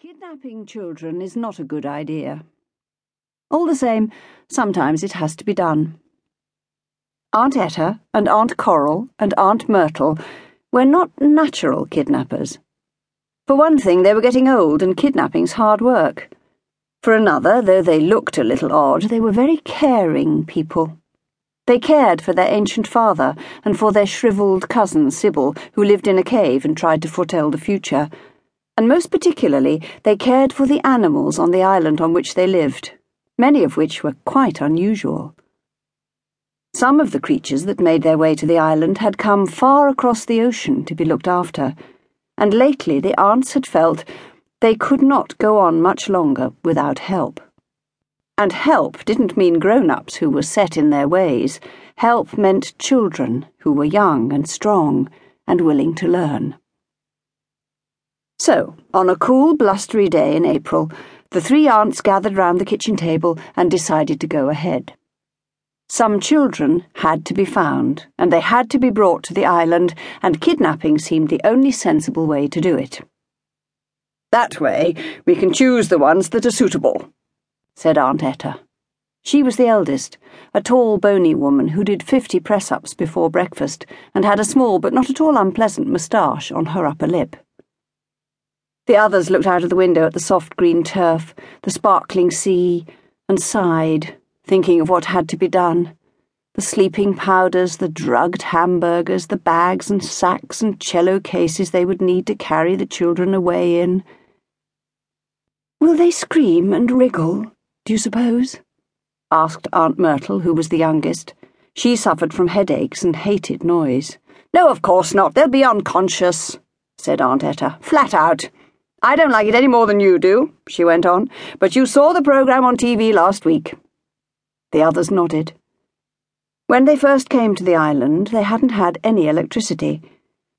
Kidnapping children is not a good idea. All the same, sometimes it has to be done. Aunt Etta and Aunt Coral and Aunt Myrtle were not natural kidnappers. For one thing, they were getting old and kidnapping's hard work. For another, though they looked a little odd, they were very caring people. They cared for their ancient father and for their shriveled cousin Sybil, who lived in a cave and tried to foretell the future and most particularly they cared for the animals on the island on which they lived, many of which were quite unusual. Some of the creatures that made their way to the island had come far across the ocean to be looked after, and lately the aunts had felt they could not go on much longer without help. And help didn't mean grown ups who were set in their ways. Help meant children who were young and strong and willing to learn. So, on a cool, blustery day in April, the three aunts gathered round the kitchen table and decided to go ahead. Some children had to be found, and they had to be brought to the island, and kidnapping seemed the only sensible way to do it. That way, we can choose the ones that are suitable, said Aunt Etta. She was the eldest, a tall, bony woman who did fifty press ups before breakfast and had a small but not at all unpleasant moustache on her upper lip. The others looked out of the window at the soft green turf, the sparkling sea, and sighed, thinking of what had to be done. The sleeping powders, the drugged hamburgers, the bags and sacks and cello cases they would need to carry the children away in. Will they scream and wriggle, do you suppose? asked Aunt Myrtle, who was the youngest. She suffered from headaches and hated noise. No, of course not. They'll be unconscious, said Aunt Etta, flat out. I don't like it any more than you do, she went on, but you saw the programme on TV last week. The others nodded. When they first came to the island, they hadn't had any electricity.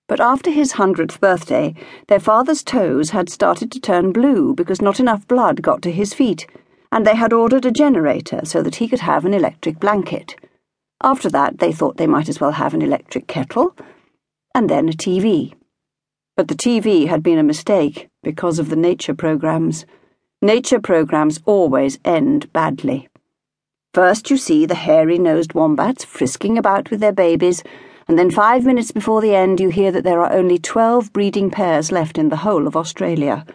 But after his hundredth birthday, their father's toes had started to turn blue because not enough blood got to his feet, and they had ordered a generator so that he could have an electric blanket. After that, they thought they might as well have an electric kettle, and then a TV. But the TV had been a mistake because of the nature programs. Nature programs always end badly. First, you see the hairy nosed wombats frisking about with their babies, and then five minutes before the end, you hear that there are only 12 breeding pairs left in the whole of Australia.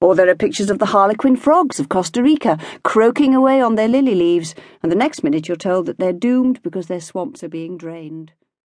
Or there are pictures of the harlequin frogs of Costa Rica croaking away on their lily leaves, and the next minute you're told that they're doomed because their swamps are being drained.